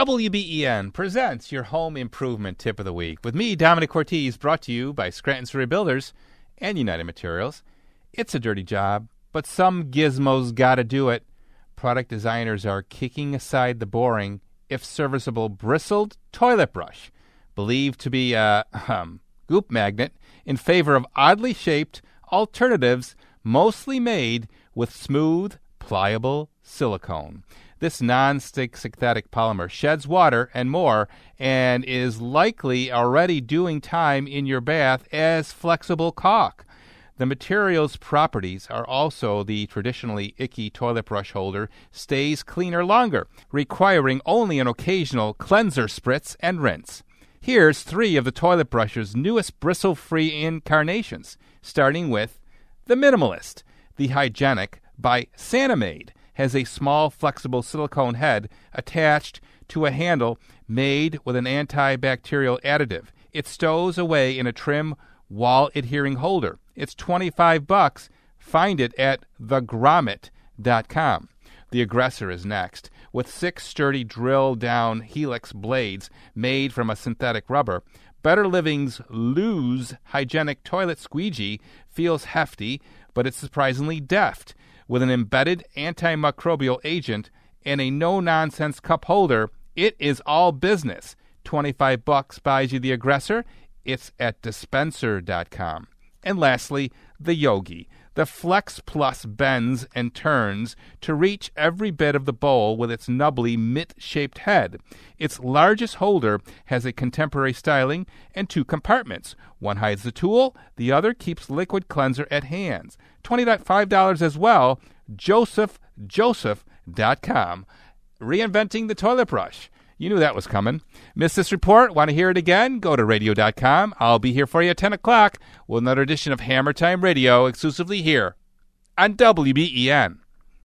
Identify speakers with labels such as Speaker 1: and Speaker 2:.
Speaker 1: WBEN presents your home improvement tip of the week with me, Domenic Cortez, brought to you by Scranton Surrey Builders and United Materials. It's a dirty job, but some gizmos gotta do it. Product designers are kicking aside the boring, if serviceable, bristled toilet brush, believed to be a um, goop magnet, in favor of oddly shaped alternatives, mostly made with smooth, pliable silicone. This non-stick synthetic polymer sheds water and more and is likely already doing time in your bath as flexible caulk. The material's properties are also the traditionally icky toilet brush holder stays cleaner longer, requiring only an occasional cleanser spritz and rinse. Here's three of the toilet brush's newest bristle free incarnations, starting with the Minimalist, the Hygienic by Sanimade has a small flexible silicone head attached to a handle made with an antibacterial additive. It stows away in a trim wall adhering holder. It's 25 bucks. Find it at thegrommet.com. The aggressor is next. With six sturdy drill down helix blades made from a synthetic rubber, Better Living's Lose hygienic toilet squeegee feels hefty, but it's surprisingly deft with an embedded antimicrobial agent and a no nonsense cup holder, it is all business. 25 bucks buys you the aggressor. It's at dispenser.com. And lastly, the Yogi. The Flex Plus bends and turns to reach every bit of the bowl with its nubbly mitt shaped head. Its largest holder has a contemporary styling and two compartments. One hides the tool, the other keeps liquid cleanser at hands. $25 as well. Joseph JosephJoseph.com. Reinventing the toilet brush. You knew that was coming. Miss this report? Want to hear it again? Go to radio.com. I'll be here for you at 10 o'clock with another edition of Hammer Time Radio exclusively here on WBEN.